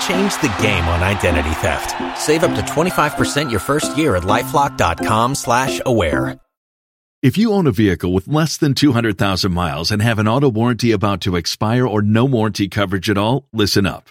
Change the game on identity theft. Save up to 25% your first year at lifelock.com slash aware. If you own a vehicle with less than 200,000 miles and have an auto warranty about to expire or no warranty coverage at all, listen up.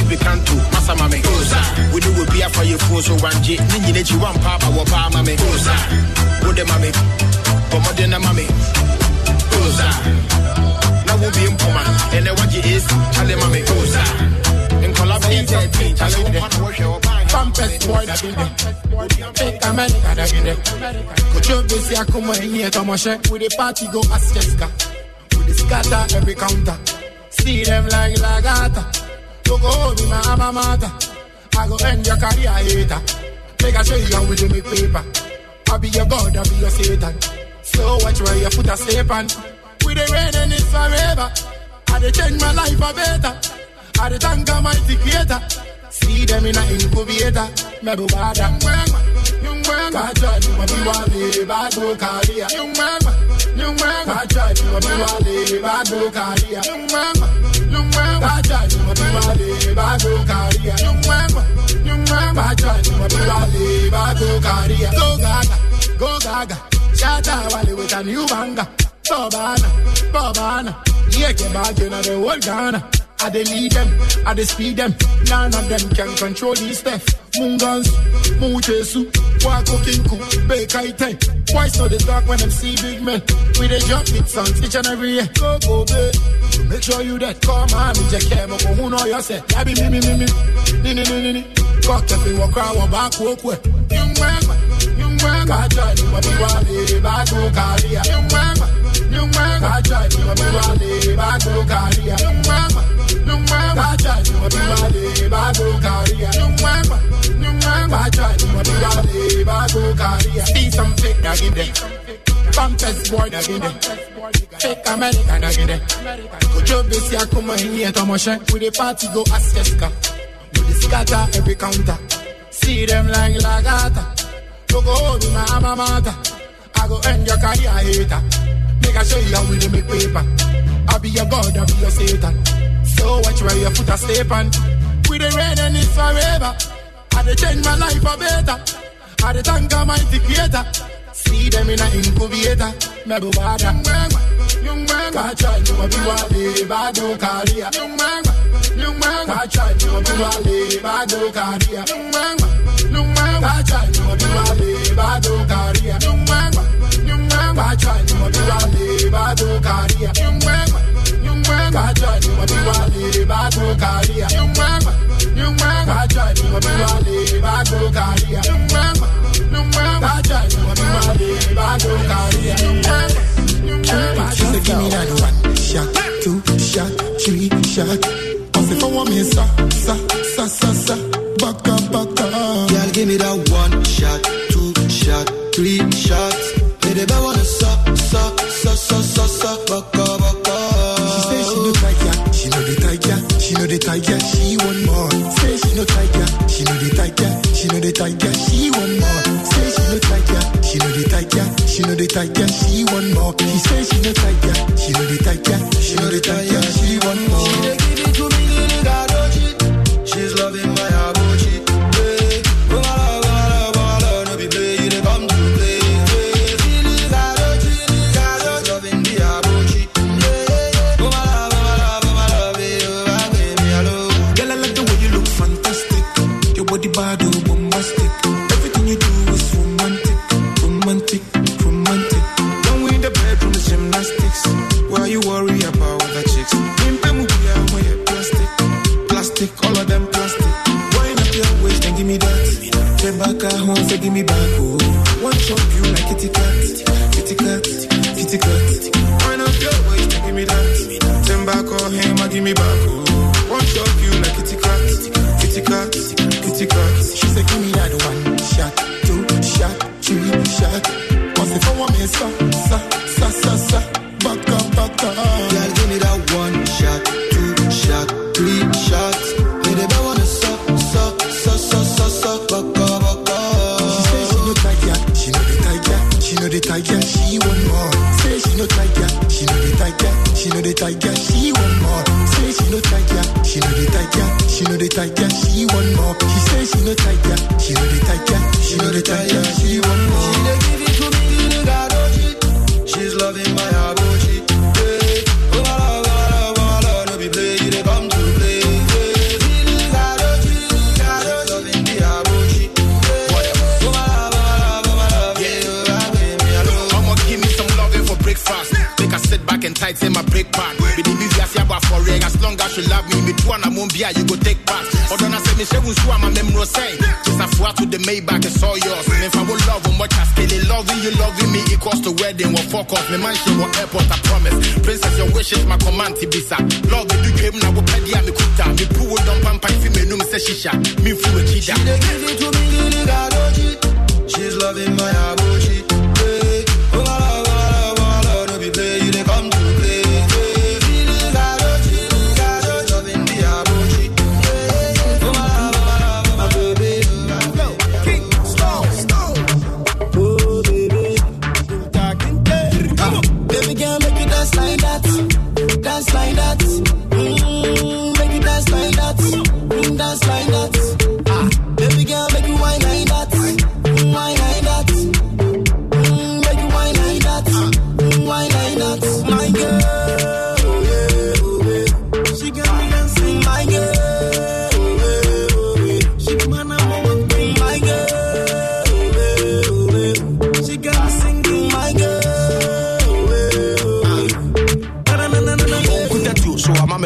Tripicanto, masa mame. We do be a fire for so one jet, ninja one papa, wa pa mame. Wo de mame, pomo de na mame. Na wo be impoma, and the waji is chale mame. In collaboration, chale wo Pampers boy da binde. Take America da binde. Kucho besi akuma enye tomoshe. We the party go as Jessica. We the scatter every counter. See them like lagata. You go be my alma mater. I go end your career hater. Make I show you how make paper. I be your God, I be your Satan. So watch where you put a step on. We the rain and it's forever. I dey change my life for better. I dey thank Almighty Creator. See them in a incubator. Me bu bada. Kacha ni wabi wale bado karia. Yung mwema, yung mwema, kacha ni wabi wale bado karia. Ni wabi wale bado karia. Yung mwema, yung mwema, kacha ni wabi wale bado karia. Go gaga, go gaga. Shatta wale with a new banger. Bobana, Bobana. Yeah, ke bag in the whole Ghana. I dey lead them, I dey speed them. None of them can control these stuff. Mungans, Muchesu, Wako Kinku, Bekaite. Why so the dark when them see big men? We dey jump hit songs each and every year. Go, go, babe. Make sure you that come on, me just care, but who know yourself? Yeah, be me, me, me, me. Ni, ni, ni, ni, ni. Cock up in walk around, walk back, walk away. Young man, young man, kaja ni wabi wale, bado karia. Young man, young man, kaja ni wabi wale, bado karia. Young man, young man, kaja ni wabi wale, bado karia. Young man, young man, kaja ni wabi wale, bado karia. See some fake dog in there. Pampers boy dog in there. Fake American dog in there. Kujo besi akuma hinye tomoshe. We the party go as Jessica. We the scatter every counter. See them like lagata. You go hold my alma mater. I go end your career hater. Make I show you how we make paper. I be your God, I be your Satan. So watch where your foot a step on. We the rain and it's forever. I dey change my life for better. I dey thank Almighty Creator. See them in a incubator. Me bu bada. Young man, kacha ni wabi wale bado karia. Young man, young man, kacha ni wabi wale bado karia. Young man, young man, kacha ni wabi wale bado karia. Young man, young man, kacha ni wabi wale bado karia. Young man, young man, She said, give me that one shot, two shot, three shot. I say, for one me, sa, sa, sa, sa, sa, back up. Girl, give me that one shot, two shot, three shots. The best wanna suck, suck, suck, suck, suck, baka, baka. The tiger, she want more. Say she no tiger, she know the tiger, she know the tiger, she want more. Say she no tiger, she know the tiger, she know the tiger, she want more. She say she no tiger, she know the tiger, she know the tiger, she want more. give me back.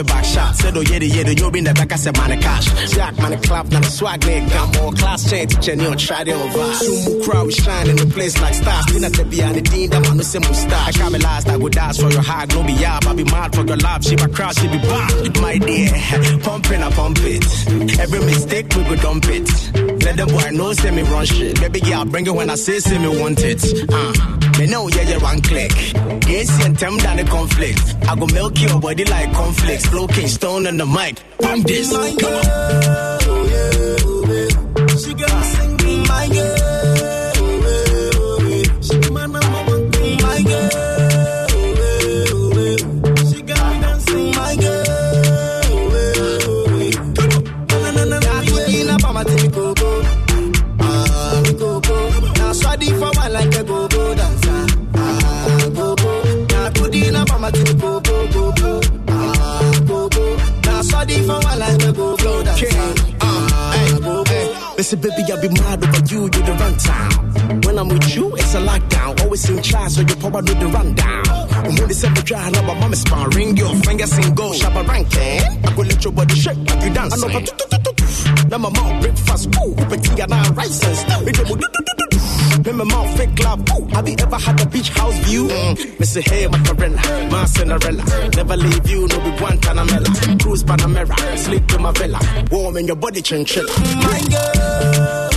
back shot. Said, oh, yeah, yeah, you'll be in the back. I said, man, the cash. Jack, man, the clap, now the swag, nigga. Got more class, change, teacher, you on try the over. Soon, crowd, we shine in the place like stars. Then not the behind the dean, that man, the same mustache. I can't be last, I go dance for your heart. No, be yab, I be mad for your love. She my crowd, she be back. My dear, pumping, I pump it. Every mistake, we go dump it. Let them boy know, send me run shit. Baby, yeah, I'll bring it when I say, send me want it. Uh. Me know yeah, yeah, one click. Gains and them down the conflict. I go milk your body like conflicts. Low stone on the mic. Pump this. Come on. Listen, baby, I'll be mad over you, you the runtime. When I'm with you, it's a lockdown. Always in charge, so you probably do the rundown. I'm set seven try, now my mom is sparring. Your fingers in gold, shabba ranking. I go let your body shake like you dance. I know, but now my mom breakfast, boo, but you got rice and stuff. Remember Mount love. Club. Have you ever had a beach house view? Mm. Missy Hey, Macarena, my Cinderella. Never leave you, no, we want Panamera. Cruise Panamera, sleep to my villa. Warm in your body, chinchilla. My girl.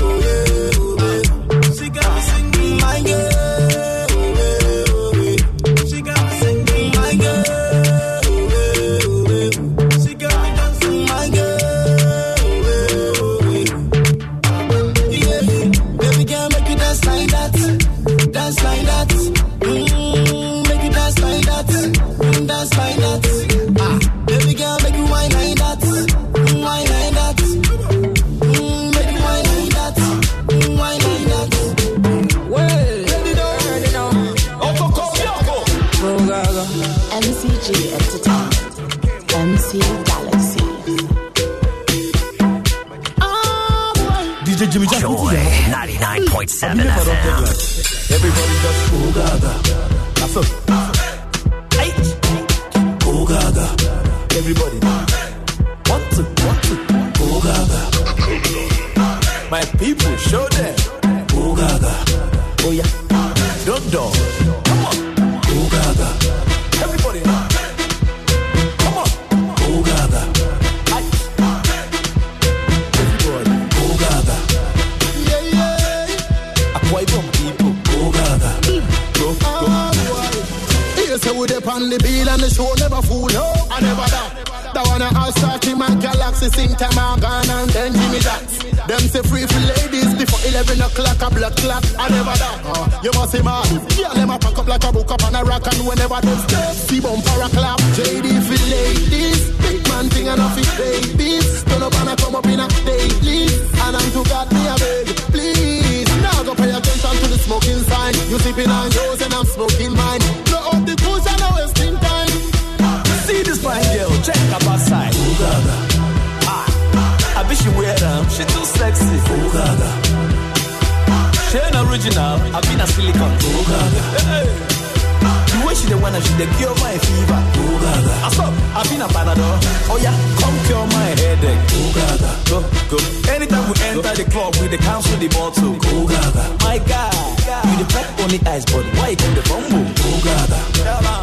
Only eyes, but white in the fumble. Oh, Gaga.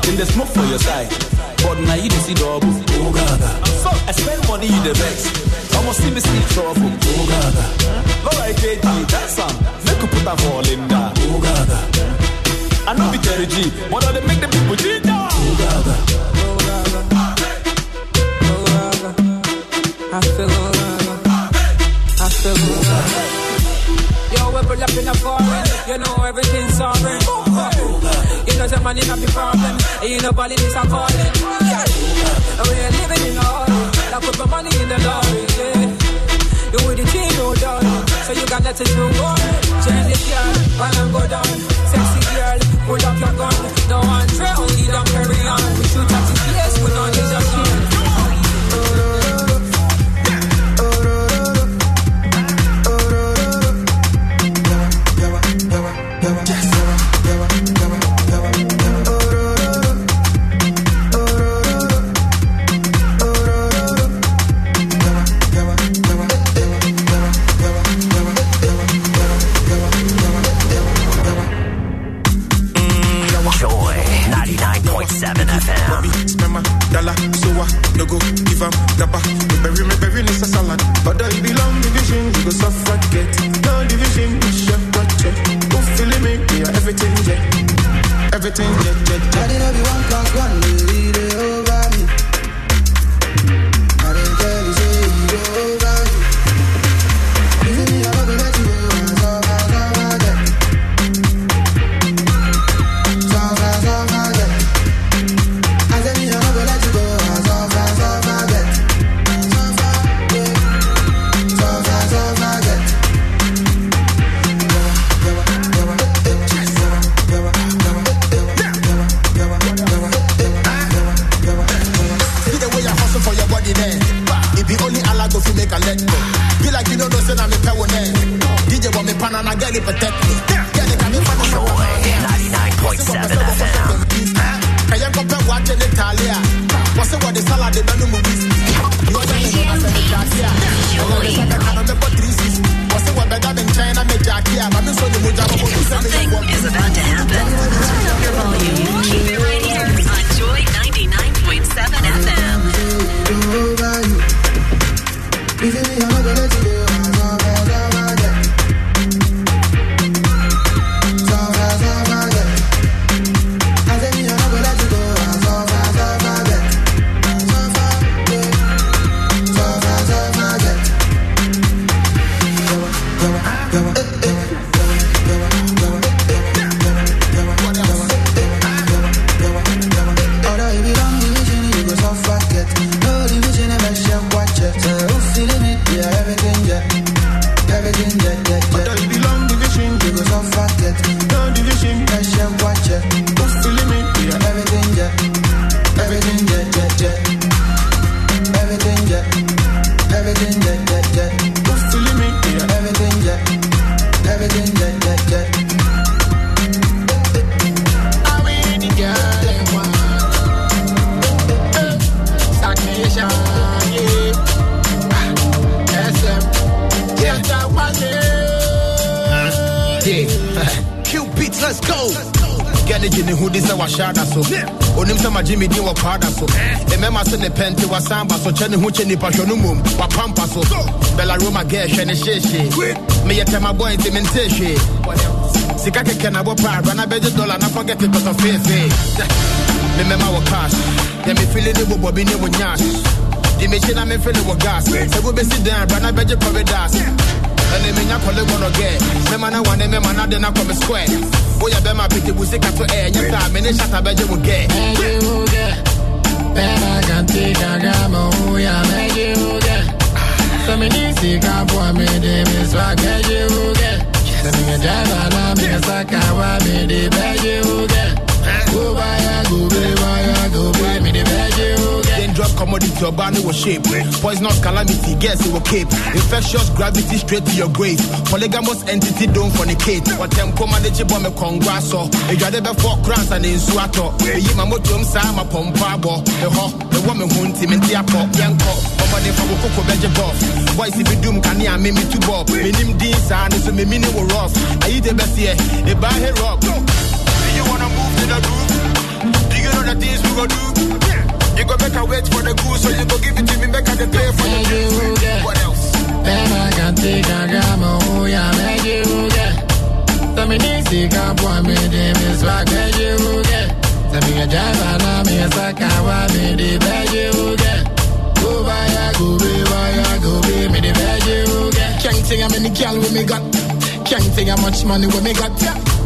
In the smoke for your side. But now you don't see double. Oh, Gaga. I spend money, you the vex. Almost see me see trouble. Oh, Gaga. Not like they do, that song. Make you put a ball in that. Oh, Gaga. I know we carry G, but they make the people G down. Oh, Gaga. Oh, Gaga. Oh, Gaga. I feel oh, Gaga. I feel oh, Gaga trouble up in a foreign. You know everything's sovereign. You know the money not the problem. Ain't nobody this I'm calling. We're living in a hurry. I put my money in the lorry. Yeah. You with the team, no doubt. So you got nothing to worry. Change the girl, while I'm go down. Sexy girl, pull up your gun. No one trail, we don't carry on. We shoot at the place, we don't So I no go give up. grabba. No berry, me berry, no salad. But I belong division, you go suffocate. No division, it's your project. Go feel me. make everything, yeah. Everything, yeah, yeah, yeah. Be one one. se nipa hwɛ no mom wapampa so. Bɛla roma gɛ hwɛ ne hyeehye meyɛ tɛma bɔe nti mentee hwee sika kɛkɛ na bɔ paa bana bɛgye dɔla na fɔgɛte tɔtɔ feefee memɛma wɔ cash. Yɛ mefili ne bobɔ bi ne wo nyash. De mehye na memfele wɔ gas. Sɛ wobɛsi dɛn bana bɛgye kɔbedas ɛne menya kɔle gɔnɔ gɛ mɛma na wane mɛma na de na kɔme square. Woyɛ bɛma petebu sika to ɛ nyɛ saa mene shata bɛgye wo gɛ Pena swag me yuge So me ga java na me ga saka wa me de be yuge Go baya go be baya me drop commodity your body will shape. Poisonous calamity, guess it will cape. Infectious gravity straight to your grave. Polygamous entity don't fornicate. What them command the bomb congrats oh. ah, or a jade before crans and in suato. A yima motum sama pompabo. The ho, the woman who intimate apo, yanko. Over the for coco buff. Boys if you doom can ya me to bob. Minim din san so me mini ah, will rough. Are you the best here? The bar here rock. Do you wanna move to the groove? Do you know the things we go do? You go make a wait for the goose, so you go give it to me, make a the pay for the juice. What else? Pena cantica gamo ya me yuge So me nisi kapwa me de me swag me yuge So me ga java na me ga saka wa me de be yuge Go baya go be baya go be me the de be yuge Can't think how many gal we me got. Can't think how much money we me got.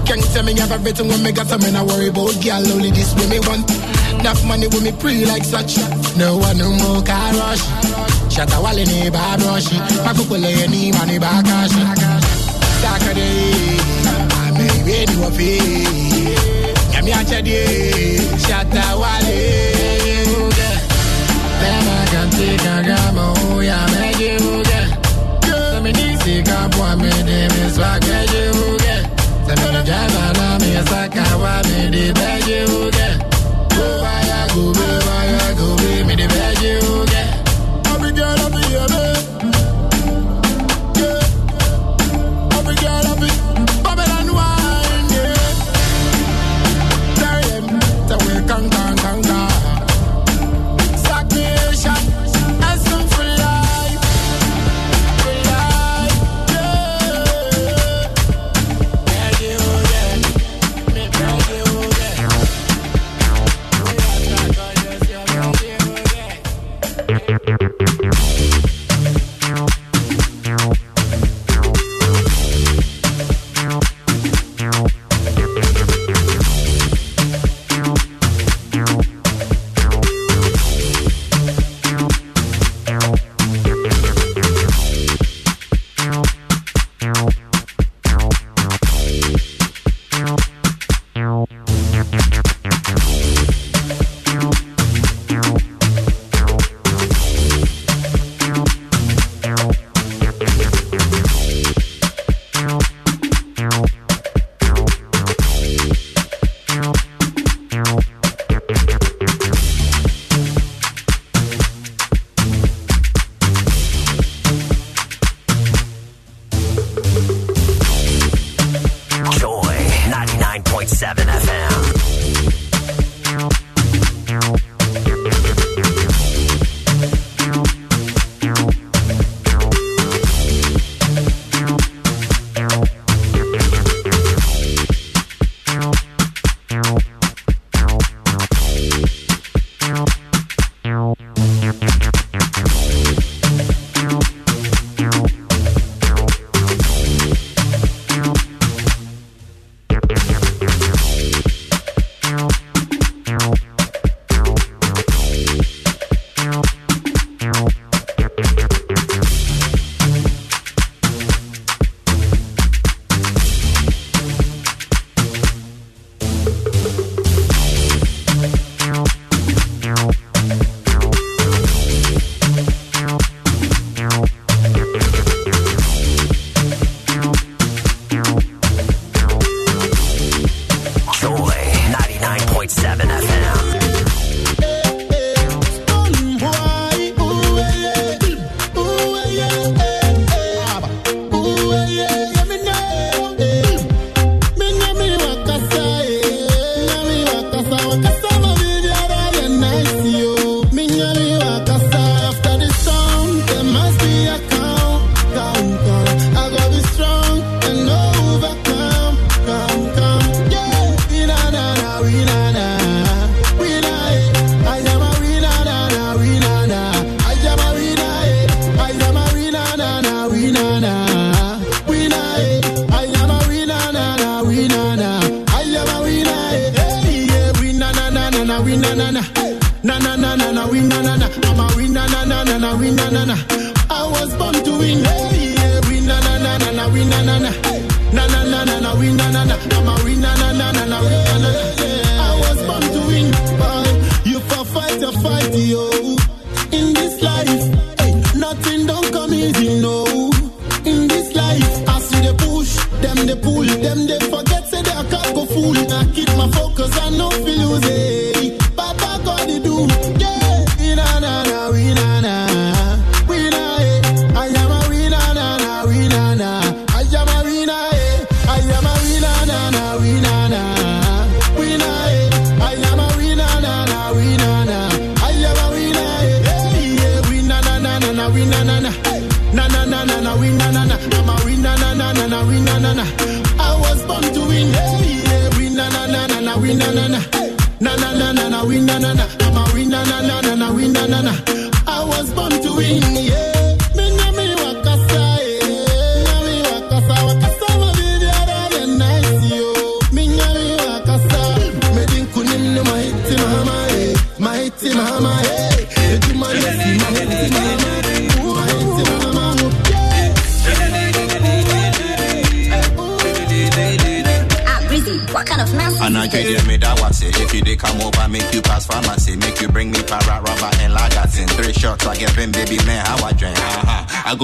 Can't tell me have everything when me got so me not worry about gal only this way me want Enough money when me pre like such. No one no more car rush Shut a wall in a bad rush. Makukule ni money back cash. Saturday I may ready wa fi Yami achadi Shut a wall Then I can take a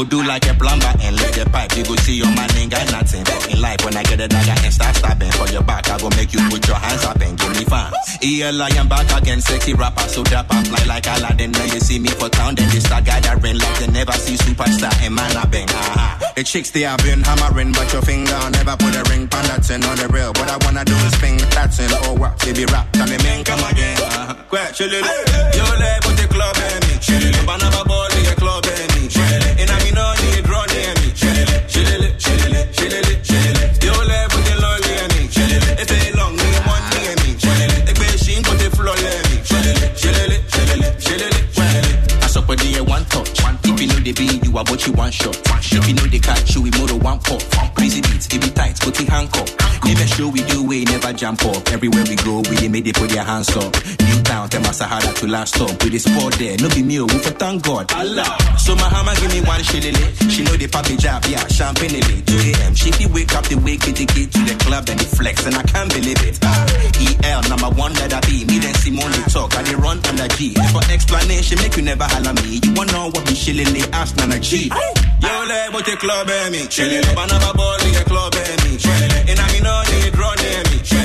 do like a plumber and lick the pipe. You go see your man ain't got nothing. In life, when I get a dagger and start stabbing for your back, I go make you put your hands up and give me fun. EL, I am back again, sexy rapper, so dapper, fly like Aladdin. Now you see me for town, then they start gathering like they never see superstar and man I bang. Uh-huh. The chicks they have been hammering, but your finger never put a ring on that thing on the real. What I wanna do is finger that thing or what? Baby rap, tell me man come again. Uh-huh. Yo le you what you want shot. If you know the catch, you we motor one pop. Crazy beats, it be tight, put the handcuff. Never show we do we never jump up. Everywhere we go, we they put their hands up. New town, tell my Sahara to last stop. We the sport there, no be me, oh, we for thank God. Allah. So my hammer give me one shillelagh. She know the papi job, yeah, champagne it. 2 a.m. She be wake up the wake it get to the club and the flex, and I can't believe it. EL number one that I be. Me then Simone they talk, I they run under G. For explanation, make you never holler me. You wanna know what be shillelagh? Ask Nana G. Yo, le, but the club me. Chillin', banana ball in your club me. Chillin', and I no need near me. Chillin',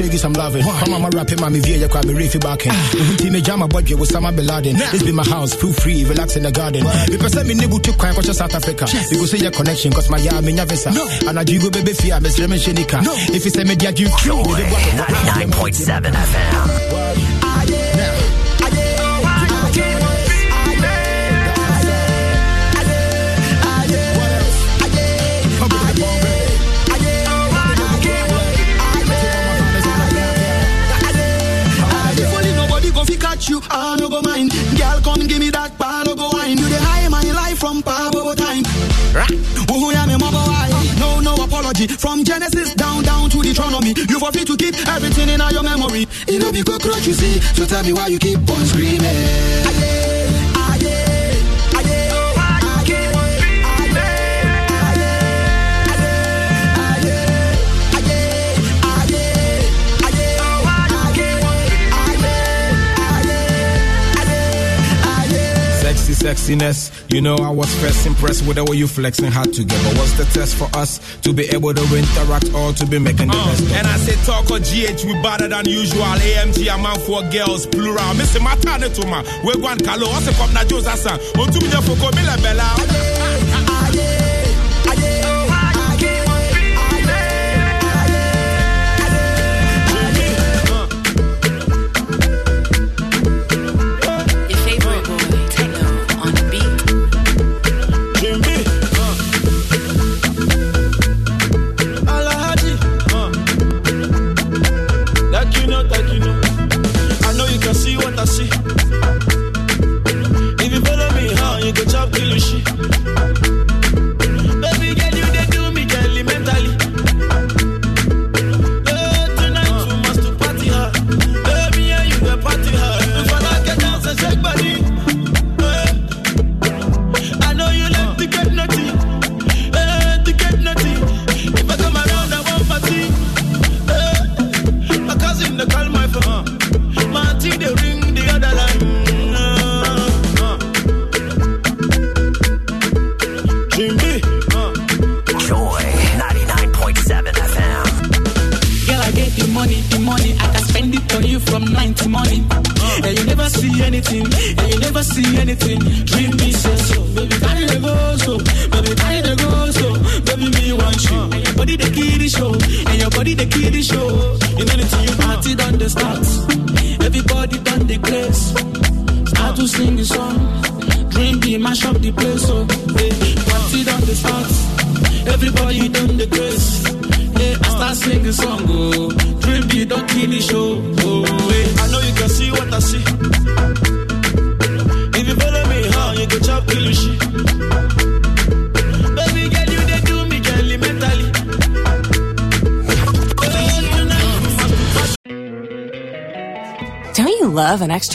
on, baby, let me show you some loving. Come on, my rapping, mommy, via your crab, reefy barking. Ah. Team me jam, my boy, with Osama Bin Laden. This be my house, feel free, relax in the garden. Because let me nibble to crime, cause South Africa. You go say your connection, cause my yam in your visa. And I do go baby fear, Miss Lemon Shenika. If you say me, dia, you Joy 99.7 FM. Give me that palo go wine. You the high my life from Pabo time. Who ya me mama? No, no apology. From Genesis down, down to Deuteronomy. You for free to keep everything in your memory. It no be cockroach you see. So tell me why you keep on screaming. Aye, sexiness, you know I was first impressed with the way you flexing hard together. What's the test for us to be able to interact or to be making the uh, best? And I say talk or GH we better than usual. AMG a man for girls plural. Missy matane to ma. We go and kalo. What's the cop na Josa san? On to me for bella.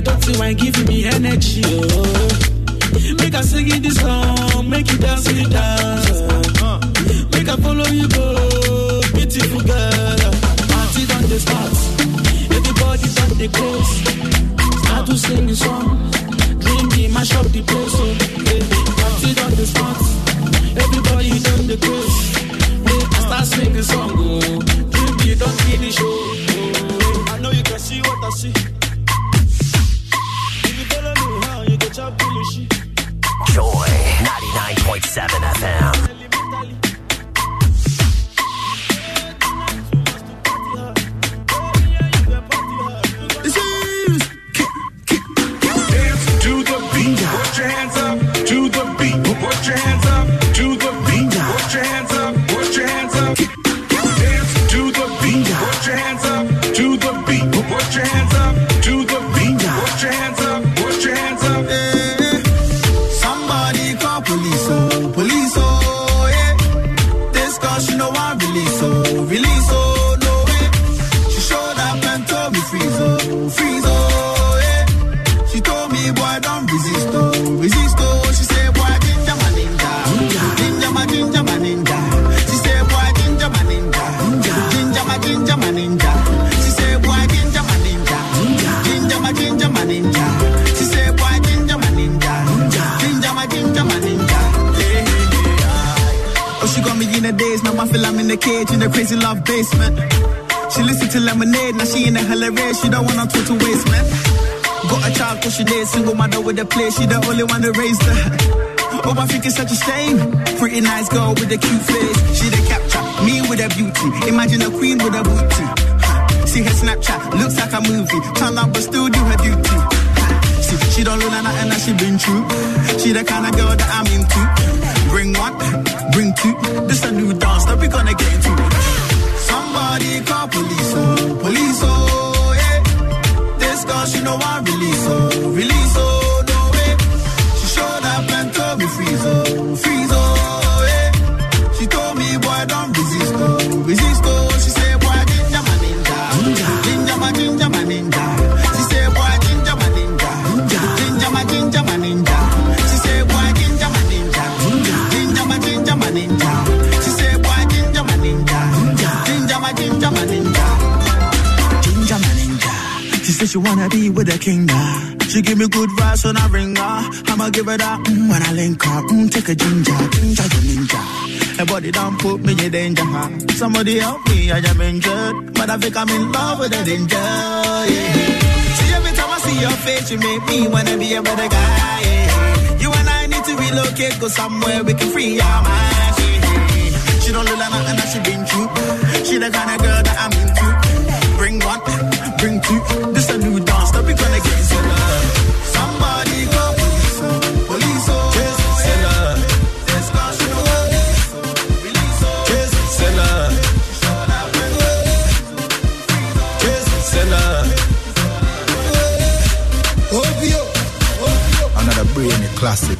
Don't you want, giving me energy, oh. Make I sing this song, make you dance it dance. Make I follow you go, beautiful girl. Party on the spot, everybody on the close. Start to sing the song, dream me, mash up the place. So, 99.7 She listen to lemonade, now she in a hilarious. She don't want her to waste, man. Got a child cause she did single mother with a place. She the only one that raised her. Oh, I think it's such a shame. Pretty nice girl with a cute face. She the capture, me with a beauty. Imagine a queen with a booty. See her Snapchat, looks like a movie. Turn up but still do her duty. See, she don't look like nothing that she been through. She the kind of girl that I'm into. Bring one, bring two. This a new dance that we gonna get into. Somebody call police, oh, police, oh, yeah. This girl, she know I release, oh, release, oh, no way. She showed up and told me freeze, oh, freeze, oh, yeah. She told me, boy, don't resist, oh, resist, oh. She wanna be with a king now. She give me good vibes when I ring her. I'ma give her that mm, when I link her. Mm, take a ginger, ginger your ninja. Her body don't put me in danger. Huh? Somebody help me, I am injured. But I think I'm in love with a danger. Yeah. See every time I see your face, you make me wanna be a better guy. Yeah. You and I need to relocate, go somewhere we can free our minds. She don't look like nothing that she been through. She the kind of girl that I'm into. Bring one, bring two. This a new dance that we gonna get into. Somebody go police, oh, police, yeah. This girl, she know what it is, oh, release, oh. Another brainy classic.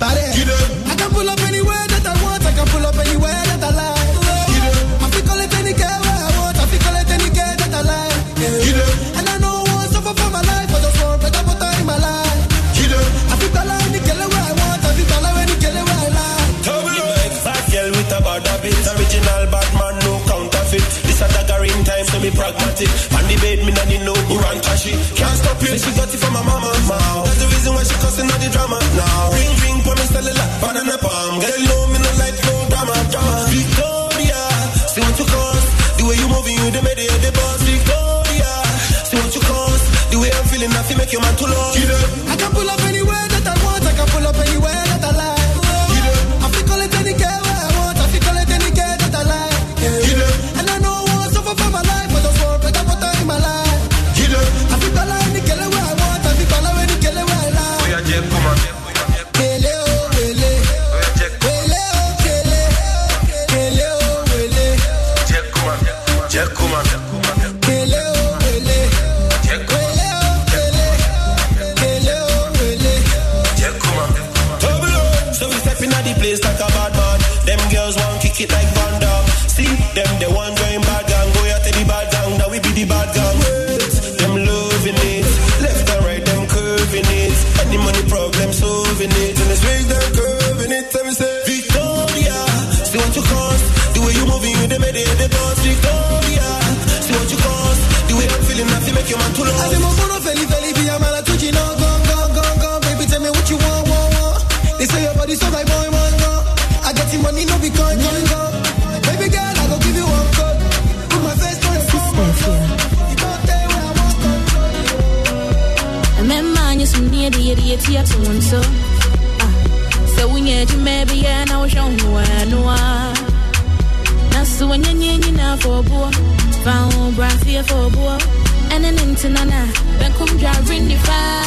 Jarin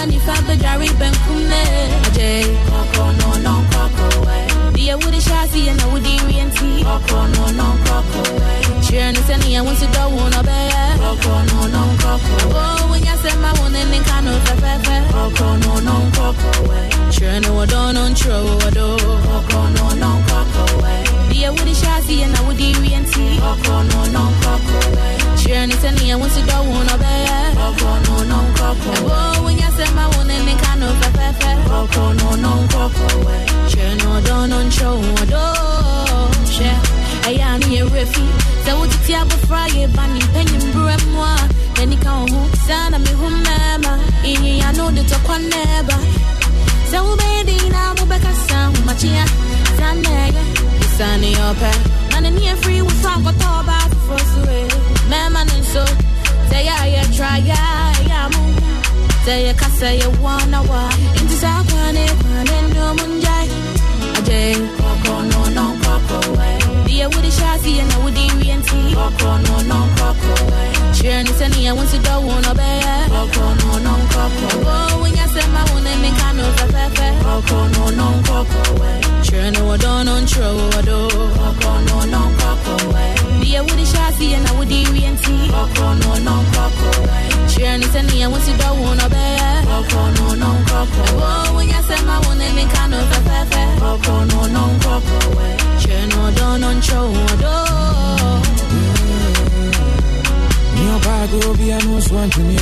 ni fa be jari ben kum ne. Ajay, koko no no koko way. Dia would shasi and I would orienti. Koko no no koko way. Sharing this any I want to go on a bear. Koko no no koko. Oh, when you say my one and then kind of fe fe fe. Koko no no koko way. Sharing no on tro do. Koko no no way. Dia would shasi and I would orienti. Koko no no koko way. Sharing this any I want to go on a bear. Koko no no koko. Oh, when you say my one and then kind of fe fe fe. Koko no no koko way. Sharing no don't on tro do. Share. ɛyɛ ano yɛ werɛ fi sɛ wotete abɔfra yɛ ba ne mpanyim berɛ mu a n'ani ka wo ho saa na mehu mmarima ɛnyia no de tɔkwa na ɛba sɛ wobɛyɛ den na mobɛkasa ahomakyea saa na ɛyɛ yɛ ɔpɛ na and near free with song got all about for sweet. Man, man, and so say yeah, yeah, try yeah, yeah, move. Say yeah, cause say you wanna no Koko, no, no, Koko, way. Be a woody shazzy and a. Koko, no, no, Koko, way. Sharon is any, I want to go on a bear. Koko, no, no, Koko. Oh, when you say my one, I know for pepe. Koko, no, no, Koko, way. Sharon, no, oh, don't oh, on true, do. Koko, no, no, Koko, way. Be a woody shazzy and a woody rienti. Koko, no, no, Koko, way. Sharon is any, I want to go on a bear. Koko, no, no, Koko. Oh, when you say my one, I know for pepe. Koko, no, no, Koko, way. Sharon, no, oh, don't on true, do. Mio pago via no swan to me.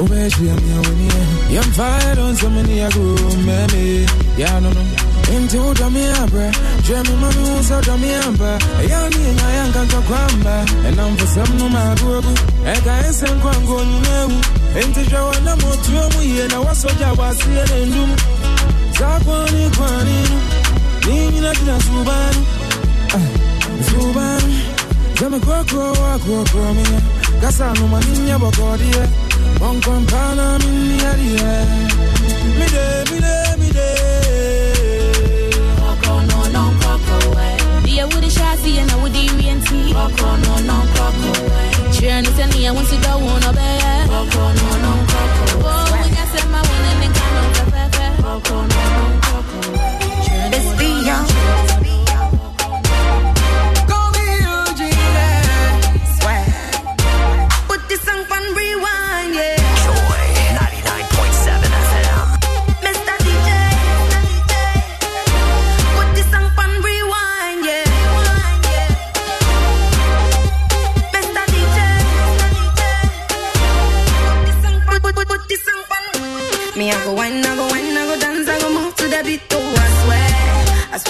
Obe shi am ya wini. Yam fire on so many ago meme. Ya no no. Into mi abra. Jemi mami usa da mi amba. Ya ni nya yang kan to kwamba. And I'm for some no ma go. E ka esen kwango ni newu. Enti jawa na motu mu ye na waso ja wasi e kwani. Ni ni na tina subanu. Ah, Subanu. Jame kwa kwa wa kwa kwa mi Gasa no maninya bokodie Bon kompana minni arie Mi de mi de mi de Koko, no, no, Koko, way. Be a woody shazzy and a woody rienti. Koko, no, no, Koko, way. Sharon is any, I want to go on a bear. Koko, no, no,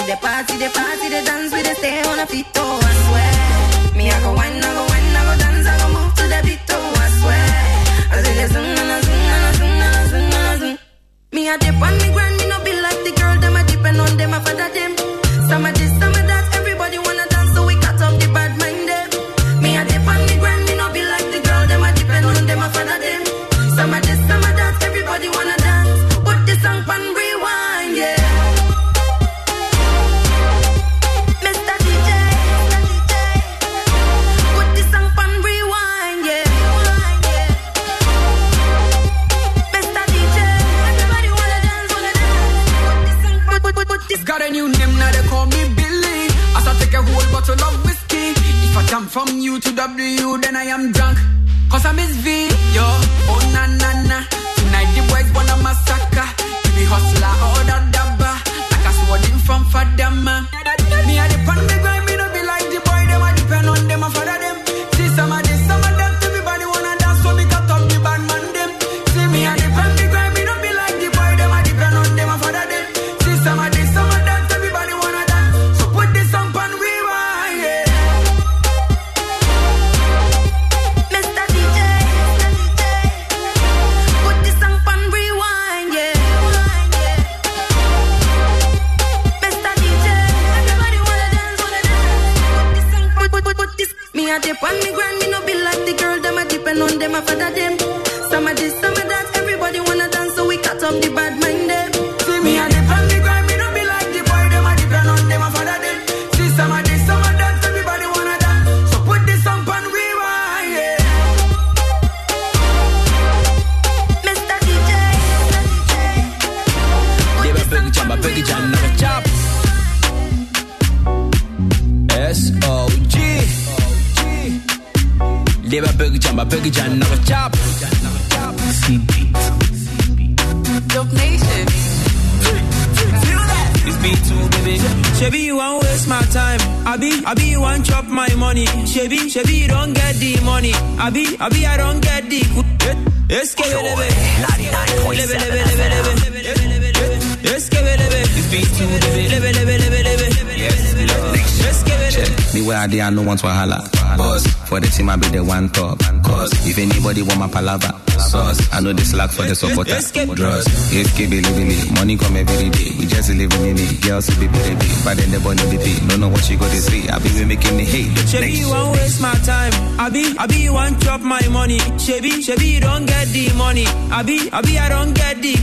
the party, the party, the dance, we the stay on a feet, this Got a new name now they call me Billy. I take a whole bottle of whiskey. If I jump from U to W, then I am drunk. Cause I miss V, yo. Oh na na na. Tonight the boys wanna massacre. You be hustler or the dabba. Like a swording from Fadama. Uh. Me a dip on the A me grind, me no be like the girl, them a depend on them, a father them. Some of this, some of that, everybody wanna dance, so we cut off the bad mind Shebi, Shebi you don't get the money. I be, I don't get the. Yes, give it. Me Anywhere I dey, I no want wahala. Boss, for the team I be the one top. Cause if anybody want my palava, sauce, I know the slack for the supporter. Draws, escape, believe me, money come every day. We just living in it. Girls will be baby, but then the no be. No know what you got to say. I be making me hate. Shebi you won't waste my time. I be, I be you want chop my money. Shebi, Shebi you don't get the money. I be, I be I don't get the.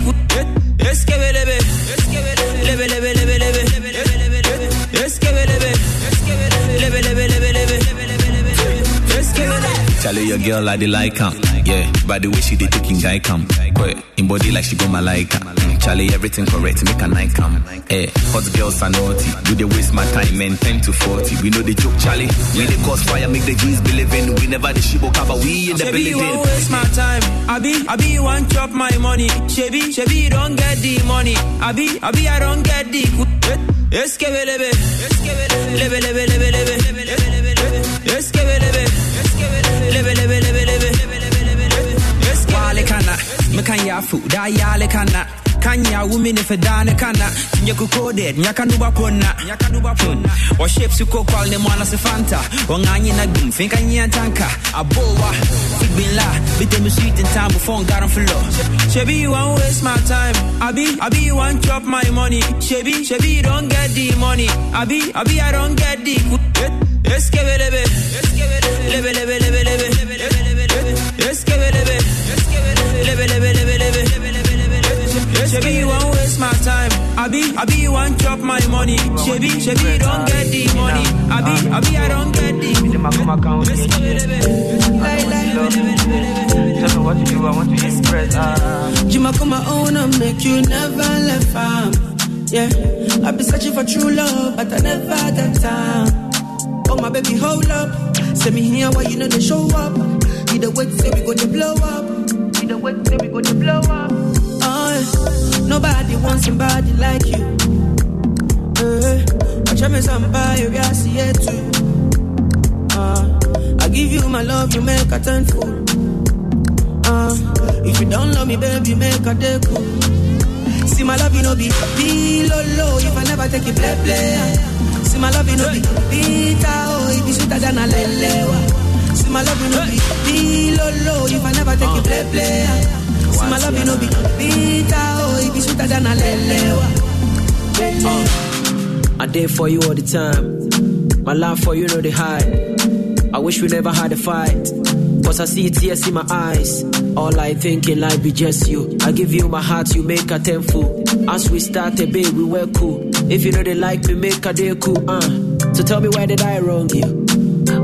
Eskebelebe, lebe lebe lebe lebe, eskebelebe, lebe lebe lebe lebe, eskebelebe. Charlie, your girl like the like am. Yeah, by the way she dey taking guy cam. Wait, in body like she go malaika. Mm, Charlie, everything correct, make a night cam. Eh, hot girls are naughty. We dey waste my time, man. 10 to 40. We know the joke, Charlie. We dey cause fire, make the G's believe in. We never the shibo cover, we in the Shebi you building. won't waste my time. I be, I be you want chop my money. Shebi, Shebi you don't get the money. I be, I don't get the. Eskebelebe, lebe lebe lebe lebe, eskebelebe, lebe lebe lebe lebe. Wale kana, me kan ya fu, da yale kana. Kanya women if a dana kana, nyaku coded, nyakanuba ponna, nyakanuba ponna. Or shapes you cook all the mana se fanta, or ngani na gum, think I nyan tanka, a boa, fit bin la, bit them sweet in time before got on floor. Shebi you won't waste my time. I be, I be you want chop my money. Shebi, Shebi you don't get the money. I be, I don't get the. Eskebelebe, lebe lebe lebe lebe, eskebelebe, lebe lebe lebe lebe. Shebi you won't waste my time. I be, I be you want chop my money. Shebi, Shebi don't get the money. I be, I don't get the. Money. Tell me what to do, I want to impress. Jima come my own oh, and make you never left farm. Yeah, I've been searching for true love, but I never had time. Oh my baby, hold up. Send me here why you know they show up. The wait say we go to blow up. The wait say we go to blow up. Wants somebody like you. Uh, I try me somebody, I see it too. Uh, I give you my love, you make a turn fool. Uh, if you don't love me, baby, make a day cool. See my love, you know be be low low. If I never take it play play. See my love, you know be bitter oh, it be sweeter than a lelewa. See my love, you know be be low low. If I never take it play play. My love, you be bitter oh, sweeter than a I did for you all the time. My love for you know the hide. I wish we never had a fight. Cause I see tears in my eyes. All I think in life be just you. I give you my heart, you make a tenfold. As we started, babe, we were cool. If you know they like me, make a day cool. Uh. So tell me why did I wrong you?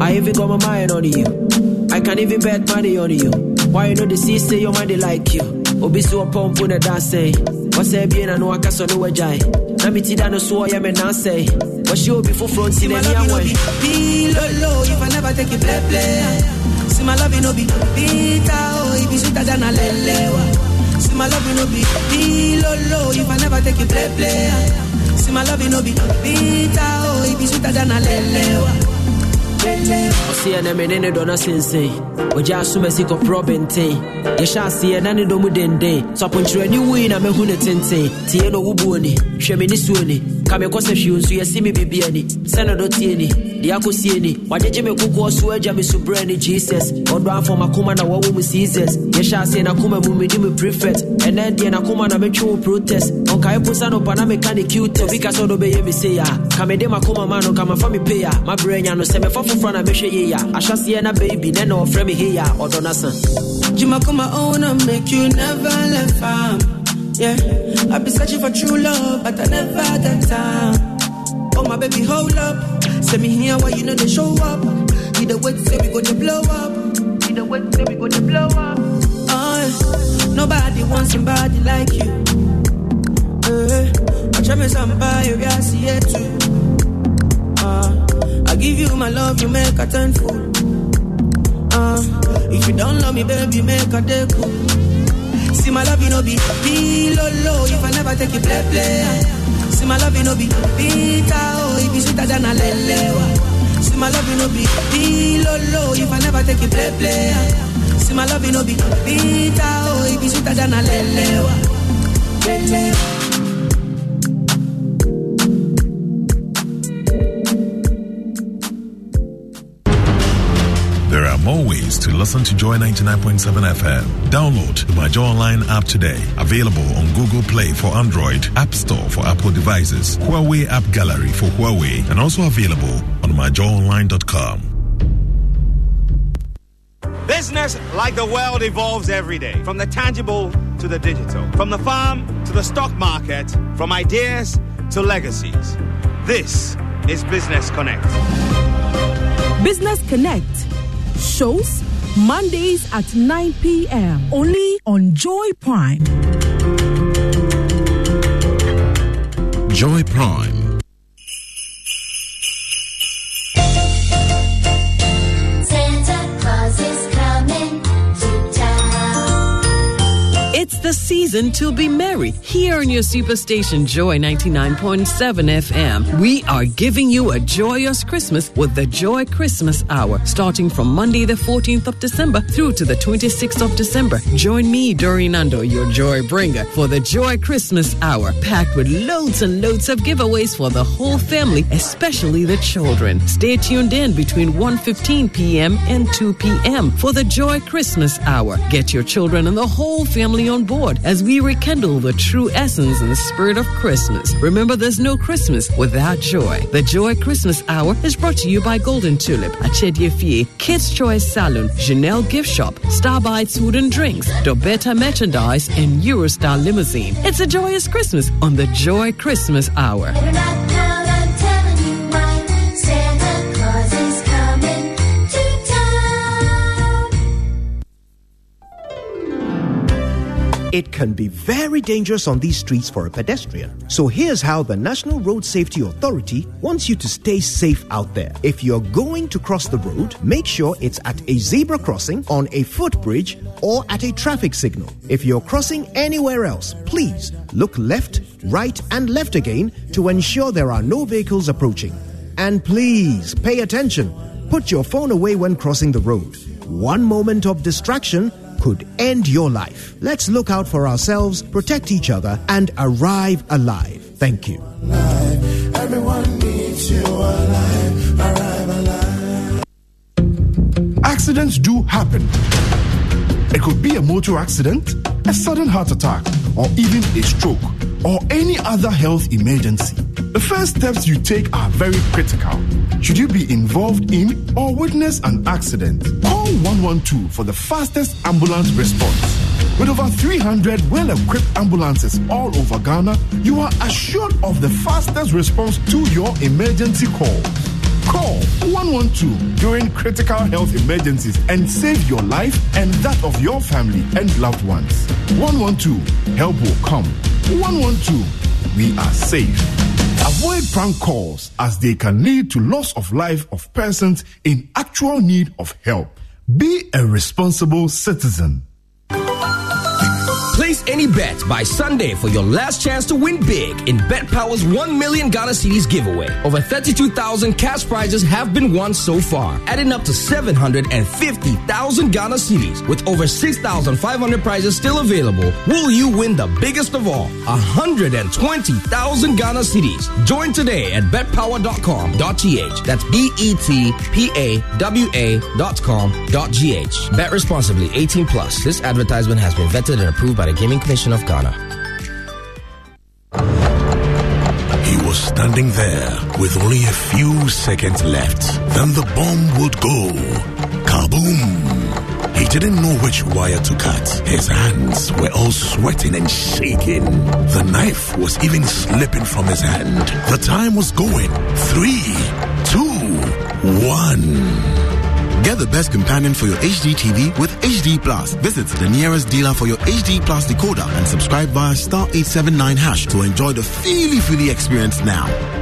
I even got my mind on you. I can even bet money on you. Why you know the sea say your mind they like you? Obi so pump on the dance say. What's that being I know I can so no jai. Na me ti da no so ya me na say. Eh? What's you before front See in my any you way? be be low low. If I never take it play play. See my love, you know be bitter oh, it be sweeter than a lelewa. See my love, you know be be low. If I never take it play play. See my love, you know be bitter oh, it be sweeter than a lelewa. Ɔseɛ na mene ne dɔ no sensɛn ɔgya asom asi kɔporɔ bɛnten yɛhyɛ aseɛ na ne dɔ mu denden aponkyerɛni wui na mahu ne tenten tie no wobuo ni hwɛ me ne suo ni ka me kɔsɛ hwee nso yɛsi me bibia ni. Sɛ ne dɔ tie ni deɛ ni wagyegye me kokoɔ so agya me so ne jesus. Ɔdɔ afɔ makoma na wɔwɔ mu seasons yɛhyɛ ase nakoma mu medi me prefect ɛnɛ deɛ nakoma na metwe wo protest. Ɔnkae po no pa na meka ne cute obi ka sɛ ɔdɔ bɛyɛ me sei a ka mede makoma ma no ka mafa me pei a mabrɛ nya no sɛ mɛfa foforɔ na mɛhwɛ yei a ahyɛseɛ na baabi nɛ na ɔfrɛ me hei a ɔdɔ no sa. Yeah, I've been searching for true love, but I never had time. Oh my baby, hold up. Send me here why you know they show up. You the wait say we go to blow up. You the wait say we go to blow up. Oh, nobody wants somebody like you. Uh, I try me somebody, I see it too. Uh, I give you my love, you make a turn fool. Uh, if you don't love me, baby, make a day cool. See my love, you know be be low low. If I never take it play play. See my love, you know be bitter oh, it be sweeter than a lelewa. See my love, you know be low. If I never take it play play. See my love, you know be bitter oh, it be sweeter than a lelewa. Lelewa. More ways to listen to Joy 99.7 FM. Download the My Joy Online app today. Available on Google Play for Android, App Store for Apple devices, Huawei App Gallery for Huawei, and also available on myjoyonline.com. Business, like the world, evolves every day. From the tangible to the digital, from the farm to the stock market, from ideas to legacies. This is Business Connect. Business Connect shows Mondays at 9 p.m. only on Joy Prime. Joy Prime. The season to be merry. Here on your superstation Joy 99.7 FM, we are giving you a joyous Christmas with the Joy Christmas Hour, starting from Monday the 14th of December through to the 26th of December. Join me, Doreen Andoh, your joy bringer, for the Joy Christmas Hour, packed with loads and loads of giveaways for the whole family, especially the children. Stay tuned in between 1:15 p.m. and 2 p.m. for the Joy Christmas Hour. Get your children and the whole family on board as we rekindle the true essence and spirit of Christmas. Remember, there's no Christmas without joy. The Joy Christmas Hour is brought to you by Golden Tulip, Achediefie, Kids Choice Salon, Janelle Gift Shop, Starbites Food and Drinks, Dobeta Merchandise, and Eurostar Limousine. It's a joyous Christmas on the Joy Christmas Hour. It can be very dangerous on these streets for a pedestrian. So here's how the National Road Safety Authority wants you to stay safe out there. If you're going to cross the road, make sure it's at a zebra crossing, on a footbridge, or at a traffic signal. If you're crossing anywhere else, please look left, right, and left again to ensure there are no vehicles approaching. And please pay attention. Put your phone away when crossing the road. One moment of distraction could end your life. Let's look out for ourselves, protect each other, and arrive alive. Thank you. Accidents do happen. It could be a motor accident, a sudden heart attack, or even a stroke, or any other health emergency. The first steps you take are very critical. Should you be involved in or witness an accident, call 112 for the fastest ambulance response. With over 300 well equipped ambulances all over Ghana, you are assured of the fastest response to your emergency call. Call 112 during critical health emergencies and save your life and that of your family and loved ones. 112, help will come. 112, we are safe. Avoid prank calls as they can lead to loss of life of persons in actual need of help. Be a responsible citizen. Place any bet by Sunday for your last chance to win big in BetPawa's 1 million Ghana Cedis giveaway. Over 32,000 cash prizes have been won so far, adding up to 750,000 Ghana Cedis. With over 6,500 prizes still available, will you win the biggest of all? 120,000 Ghana Cedis. Join today at betpawa.com.gh. That's B E T P A W A dot GH. Bet responsibly, 18 plus. This advertisement has been vetted and approved by the Gaming Commission of Ghana. He was standing there with only a few seconds left. Then the bomb would go. Kaboom! He didn't know which wire to cut. His hands were all sweating and shaking. The knife was even slipping from his hand. The time was going. Three, two, one. Get the best companion for your HD TV with HD Plus. Visit the nearest dealer for your HD Plus decoder and subscribe via star 879 hash to enjoy the feely feely experience now.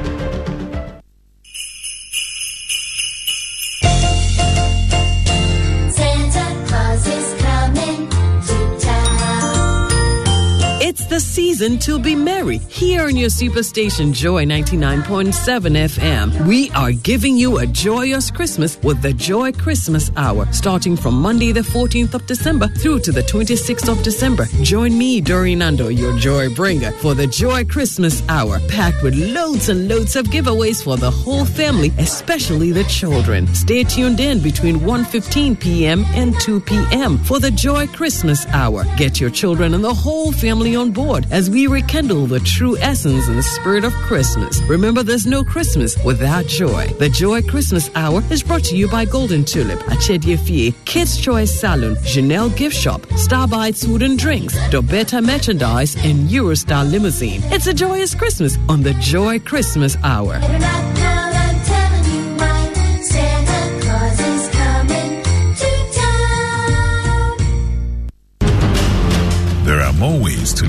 Season to be merry here on your superstation Joy 99.7 FM. We are giving you a joyous Christmas with the Joy Christmas Hour starting from Monday the 14th of December through to the 26th of December. Join me, Doreen Andoh, your joy bringer, for the Joy Christmas Hour packed with loads and loads of giveaways for the whole family, especially the children. Stay tuned in between 1:15 p.m. and 2 p.m. for the Joy Christmas Hour. Get your children and the whole family on board as we rekindle the true essence and spirit of Christmas. Remember, there's no Christmas without joy. The Joy Christmas Hour is brought to you by Golden Tulip, Achedie Fie, Kids Choice Salon, Janelle Gift Shop, Starbites Food and Drinks, Dobeta Merchandise, and Eurostar Limousine. It's a joyous Christmas on the Joy Christmas Hour.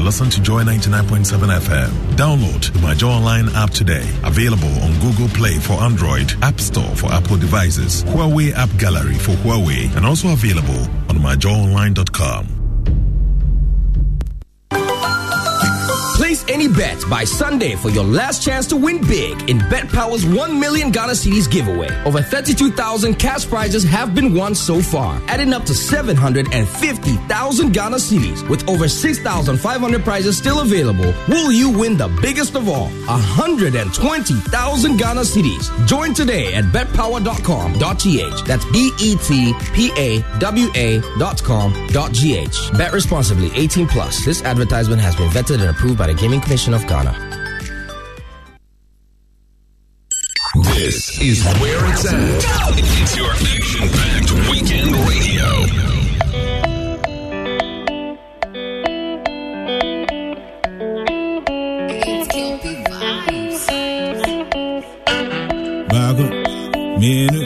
Listen to Joy 99.7 FM. Download the My Joy Online app today. Available on Google Play for Android, App Store for Apple devices, Huawei App Gallery for Huawei, and also available on myjoyonline.com. any bet by Sunday for your last chance to win big in BetPawa's 1 million Ghana Cedis giveaway. Over 32,000 cash prizes have been won so far, adding up to 750,000 Ghana Cedis. With over 6,500 prizes still available, will you win the biggest of all? 120,000 Ghana Cedis. Join today at betpawa.com.gh. That's B E T P A W A dot com dot GH. Bet responsibly, 18 plus. This advertisement has been vetted and approved by the Gaming Commission of Ghana. This is where it's at. It's your action-packed weekend radio. Bago, menu.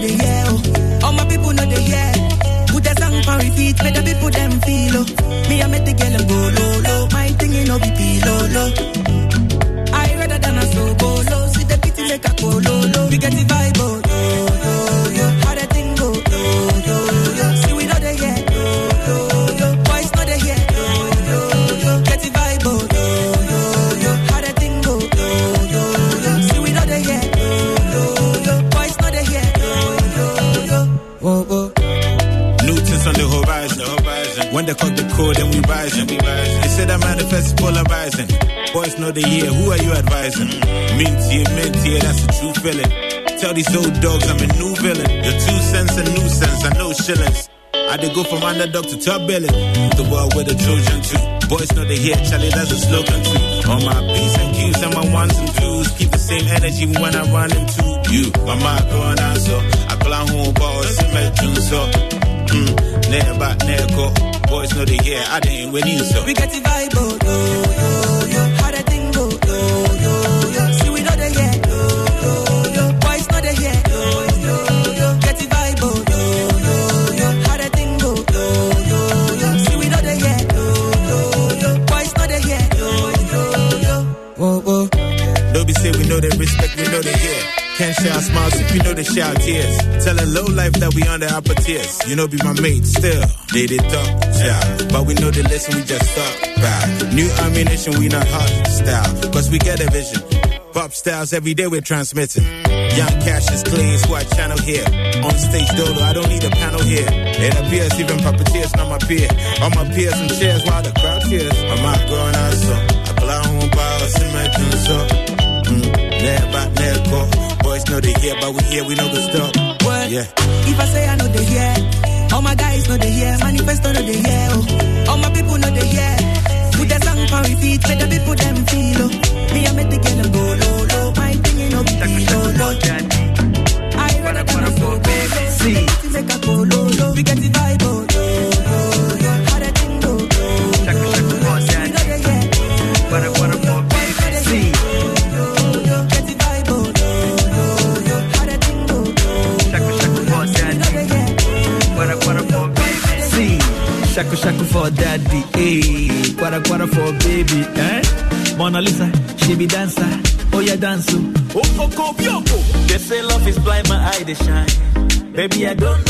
They hear. All my people know they hear. Put that song for repeat, make the people them feel, oh. These old dogs I'm a new villain. Your two cents a nuisance. I know shillings. I did go from underdog to top billing. The world with a Trojan too. Boys know they hear Charlie, that's a slogan too. On my P's and Q's and my ones and twos. Keep the same energy when I run into you. My mind going out so. I call on home boss and met you so. Mm, never never. Boys know they hear I didn't win you so. We get the vibe, oh, yo, yo, Can't share smiles if you know they shout tears. Tell Telling low life that we under upper tiers. You know, be my mate still. They did talk, yeah. But we know they listen, we just talk back. New ammunition, we not hot style. Cause we get a vision. Pop styles every day we're transmitting. Young cash is clean, so I channel here. On stage dodo, I don't need a panel here. It appears even puppeteers not my peer. All my peers and chairs while the crowd cheers. I'm out growing out so. I blow on power, cement so. Never, never go. Boys know they hear, but we here, we know the stop. What? Yeah. If I say I know they hear, all my guys know they hear, Bioko, Bioko. They say love is blind, my eye they shine. Baby, I don't know.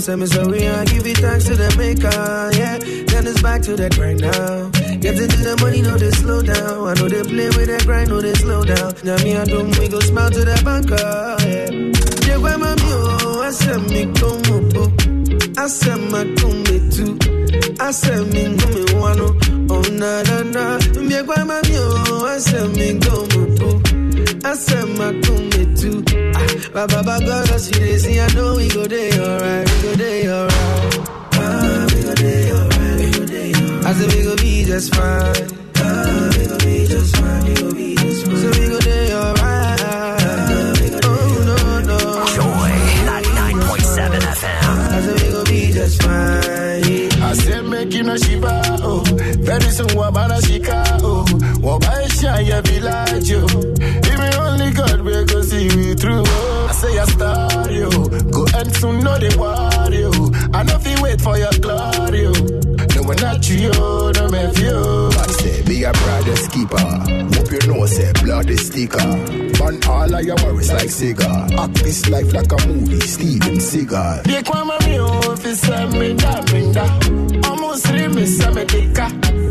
Say me sorry, I give it thanks to the maker, yeah. Then it's back to the grind now. Getting to the money, no they slow down. I know they play with the grind, no they slow down. Now me and them, we go smile to the banker, yeah. Yeah, why my oh, I said me come up, I said my come too. I said me come me one, oh na na na. Yeah, why my I said me come up. I said my come too. Ah, Baba God, I see this, see I know we go there, alright, we go there, alright. Ah, we go there, alright, we go there, alright. I said we go be just fine. Ah, we go be just fine, we go be just fine. So we go there, alright. Oh no no. Joy 99.7 FM. I said we go be just fine. I said make you no shiva, oh Very soon wabana shika, oh Wabaisha ya village, oh Even only God will go see me through, I say I start you, Go and soon know the worry, oh I know if you wait for your glory, No one not you, no me few Man say, be a brother's keeper. Hope you know, say, blood is sticker. Burn all of your worries like cigar. Act this life like a movie, Steven Seagal. They kwa mami oh, fi se mi da mi da Almost three mi se me